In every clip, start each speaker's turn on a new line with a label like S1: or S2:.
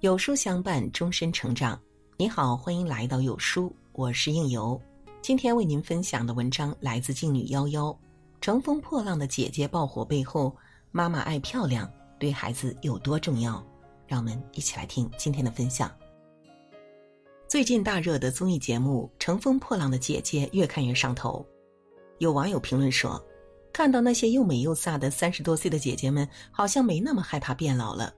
S1: 有书相伴，终身成长。你好，欢迎来到有书，我是应由。今天为您分享的文章来自静女夭夭。乘风破浪的姐姐爆火背后，妈妈爱漂亮对孩子有多重要？让我们一起来听今天的分享。最近大热的综艺节目《乘风破浪的姐姐》越看越上头。有网友评论说：“看到那些又美又飒的三十多岁的姐姐们，好像没那么害怕变老了。”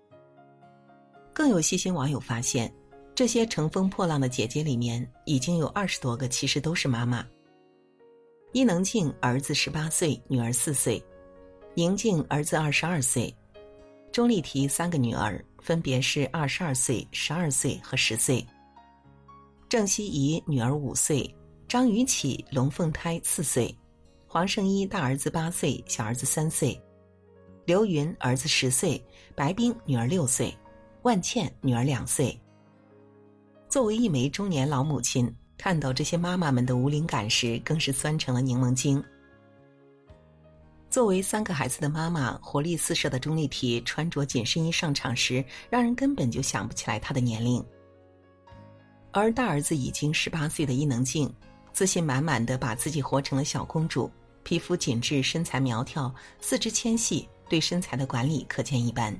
S1: 更有细心网友发现，这些乘风破浪的姐姐里面，已经有二十多个其实都是妈妈。伊能静儿子十八岁，女儿四岁；宁静儿子二十二岁；钟丽缇三个女儿分别是二十二岁、十二岁和十岁；郑希怡女儿五岁；张雨绮龙凤胎四岁；黄圣依大儿子八岁，小儿子三岁；刘芸儿子十岁，白冰女儿六岁。万茜女儿两岁。作为一枚中年老母亲，看到这些妈妈们的无灵感时，更是酸成了柠檬精。作为三个孩子的妈妈，活力四射的钟丽缇穿着紧身衣上场时，让人根本就想不起来她的年龄。而大儿子已经十八岁的伊能静，自信满满的把自己活成了小公主，皮肤紧致，身材苗条，四肢纤细，对身材的管理可见一斑。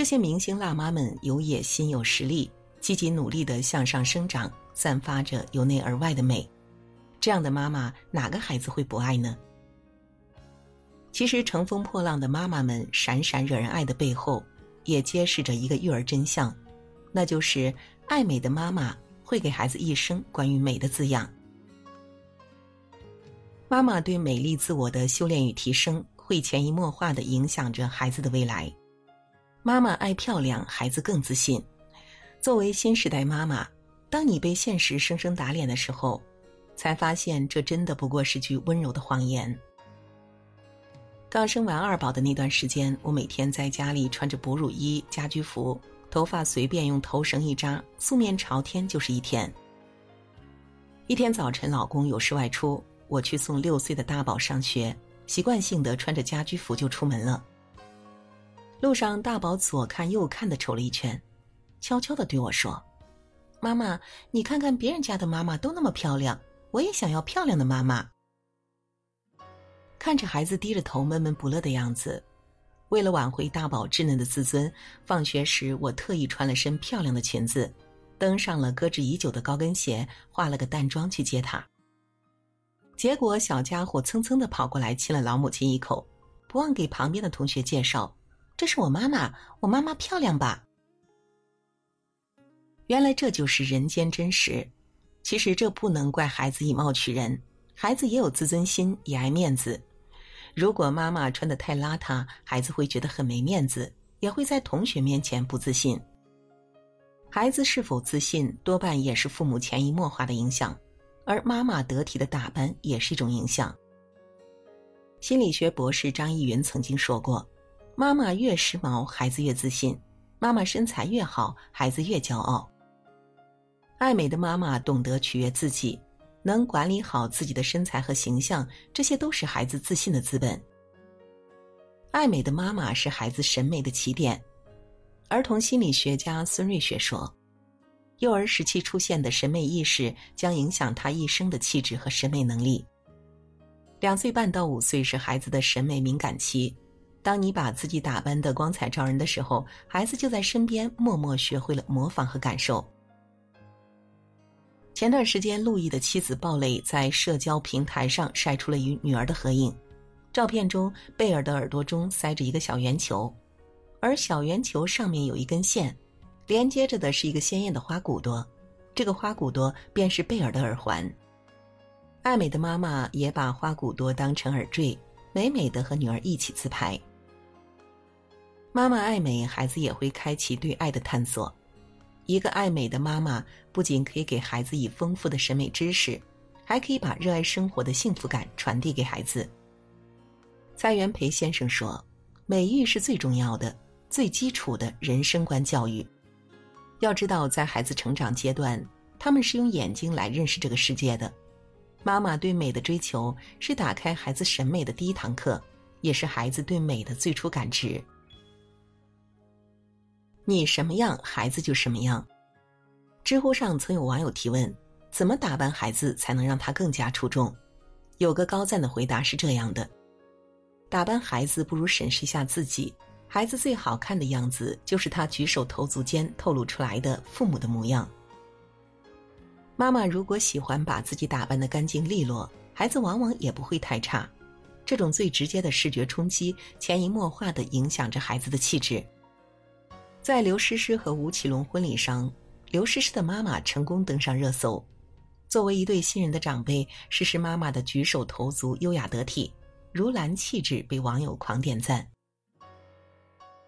S1: 这些明星辣妈们有野心、有实力，积极努力的向上生长，散发着由内而外的美。这样的妈妈，哪个孩子会不爱呢？其实，乘风破浪的妈妈们闪闪惹人爱的背后，也揭示着一个育儿真相，那就是爱美的妈妈会给孩子一生关于美的滋养。妈妈对美丽自我的修炼与提升，会潜移默化的影响着孩子的未来。妈妈爱漂亮，孩子更自信。作为新时代妈妈，当你被现实生生打脸的时候，才发现这真的不过是句温柔的谎言。刚生完二宝的那段时间，我每天在家里穿着哺乳衣、家居服，头发随便用头绳一扎，素面朝天就是一天。一天早晨，老公有事外出，我去送六岁的大宝上学，习惯性的穿着家居服就出门了。路上，大宝左看右看的瞅了一圈，悄悄的对我说：“妈妈，你看看别人家的妈妈都那么漂亮，我也想要漂亮的妈妈。”看着孩子低着头闷闷不乐的样子，为了挽回大宝稚嫩的自尊，放学时我特意穿了身漂亮的裙子，登上了搁置已久的高跟鞋，化了个淡妆去接他。结果小家伙蹭蹭的跑过来亲了老母亲一口，不忘给旁边的同学介绍。这是我妈妈，我妈妈漂亮吧？原来这就是人间真实。其实这不能怪孩子以貌取人，孩子也有自尊心，也爱面子。如果妈妈穿的太邋遢，孩子会觉得很没面子，也会在同学面前不自信。孩子是否自信，多半也是父母潜移默化的影响，而妈妈得体的打扮也是一种影响。心理学博士张一云曾经说过。妈妈越时髦，孩子越自信；妈妈身材越好，孩子越骄傲。爱美的妈妈懂得取悦自己，能管理好自己的身材和形象，这些都是孩子自信的资本。爱美的妈妈是孩子审美的起点。儿童心理学家孙瑞雪说：“幼儿时期出现的审美意识，将影响他一生的气质和审美能力。两岁半到五岁是孩子的审美敏感期。”当你把自己打扮的光彩照人的时候，孩子就在身边默默学会了模仿和感受。前段时间，陆毅的妻子鲍蕾在社交平台上晒出了与女儿的合影，照片中贝尔的耳朵中塞着一个小圆球，而小圆球上面有一根线，连接着的是一个鲜艳的花骨朵，这个花骨朵便是贝尔的耳环。爱美的妈妈也把花骨朵当成耳坠，美美的和女儿一起自拍。妈妈爱美，孩子也会开启对爱的探索。一个爱美的妈妈，不仅可以给孩子以丰富的审美知识，还可以把热爱生活的幸福感传递给孩子。蔡元培先生说：“美育是最重要的、最基础的人生观教育。要知道，在孩子成长阶段，他们是用眼睛来认识这个世界的。妈妈对美的追求，是打开孩子审美的第一堂课，也是孩子对美的最初感知。”你什么样，孩子就什么样。知乎上曾有网友提问：怎么打扮孩子才能让他更加出众？有个高赞的回答是这样的：打扮孩子不如审视一下自己。孩子最好看的样子，就是他举手投足间透露出来的父母的模样。妈妈如果喜欢把自己打扮的干净利落，孩子往往也不会太差。这种最直接的视觉冲击，潜移默化的影响着孩子的气质。在刘诗诗和吴奇隆婚礼上，刘诗诗的妈妈成功登上热搜。作为一对新人的长辈，诗诗妈妈的举手投足优雅得体，如兰气质被网友狂点赞。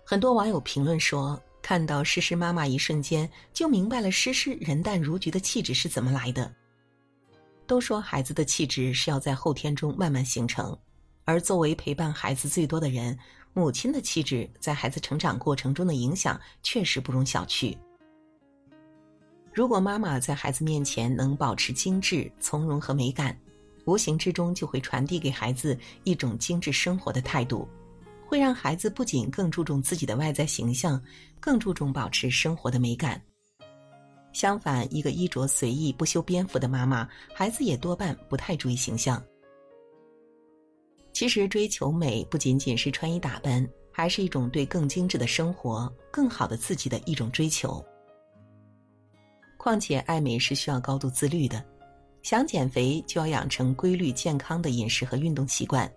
S1: 很多网友评论说，看到诗诗妈妈一瞬间就明白了诗诗人淡如菊的气质是怎么来的。都说孩子的气质是要在后天中慢慢形成，而作为陪伴孩子最多的人，母亲的气质在孩子成长过程中的影响确实不容小觑。如果妈妈在孩子面前能保持精致、从容和美感，无形之中就会传递给孩子一种精致生活的态度。会让孩子不仅更注重自己的外在形象，更注重保持生活的美感。相反，一个衣着随意、不修边幅的妈妈，孩子也多半不太注意形象。其实，追求美不仅仅是穿衣打扮，还是一种对更精致的生活、更好的自己的一种追求。况且，爱美是需要高度自律的。想减肥就要养成规律健康的饮食和运动习惯，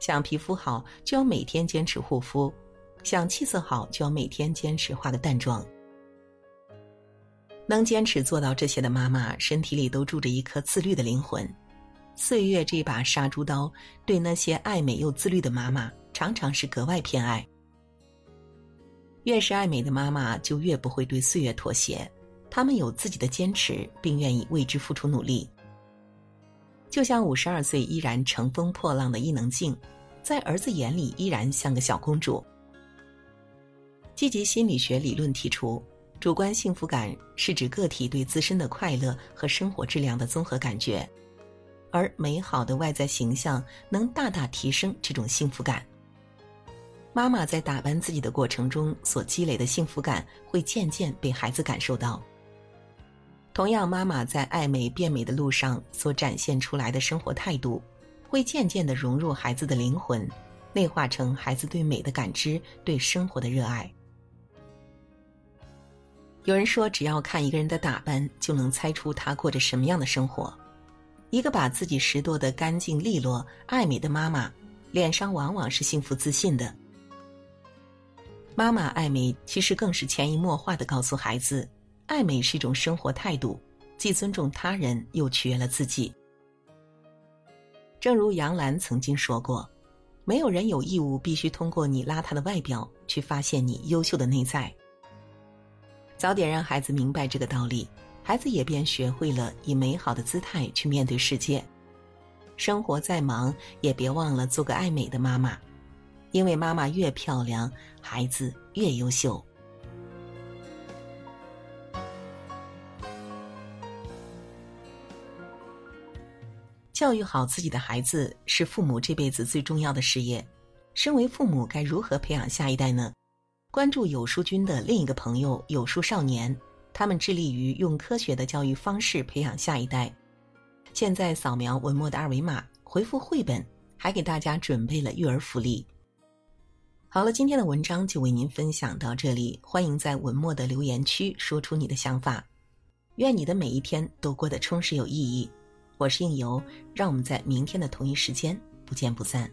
S1: 想皮肤好就要每天坚持护肤，想气色好就要每天坚持化个淡妆。能坚持做到这些的妈妈，身体里都住着一颗自律的灵魂。岁月这把杀猪刀，对那些爱美又自律的妈妈，常常是格外偏爱。越是爱美的妈妈，就越不会对岁月妥协，她们有自己的坚持，并愿意为之付出努力。就像五十二岁依然乘风破浪的伊能静，在儿子眼里依然像个小公主。积极心理学理论提出，主观幸福感是指个体对自身的快乐和生活质量的综合感觉，而美好的外在形象能大大提升这种幸福感。妈妈在打扮自己的过程中所积累的幸福感，会渐渐被孩子感受到。同样，妈妈在爱美变美的路上所展现出来的生活态度，会渐渐的融入孩子的灵魂，内化成孩子对美的感知、对生活的热爱。有人说，只要看一个人的打扮，就能猜出他过着什么样的生活。一个把自己拾掇的干净利落、爱美的妈妈，脸上往往是幸福自信的。妈妈爱美，其实更是潜移默化的告诉孩子。爱美是一种生活态度，既尊重他人，又取悦了自己。正如杨澜曾经说过：“没有人有义务必须通过你邋遢的外表去发现你优秀的内在。”早点让孩子明白这个道理，孩子也便学会了以美好的姿态去面对世界。生活再忙，也别忘了做个爱美的妈妈，因为妈妈越漂亮，孩子越优秀。教育好自己的孩子是父母这辈子最重要的事业。身为父母，该如何培养下一代呢？关注有书君的另一个朋友有书少年，他们致力于用科学的教育方式培养下一代。现在扫描文末的二维码，回复绘本，还给大家准备了育儿福利。好了，今天的文章就为您分享到这里，欢迎在文末的留言区说出你的想法。愿你的每一天都过得充实有意义。我是应由，让我们在明天的同一时间不见不散。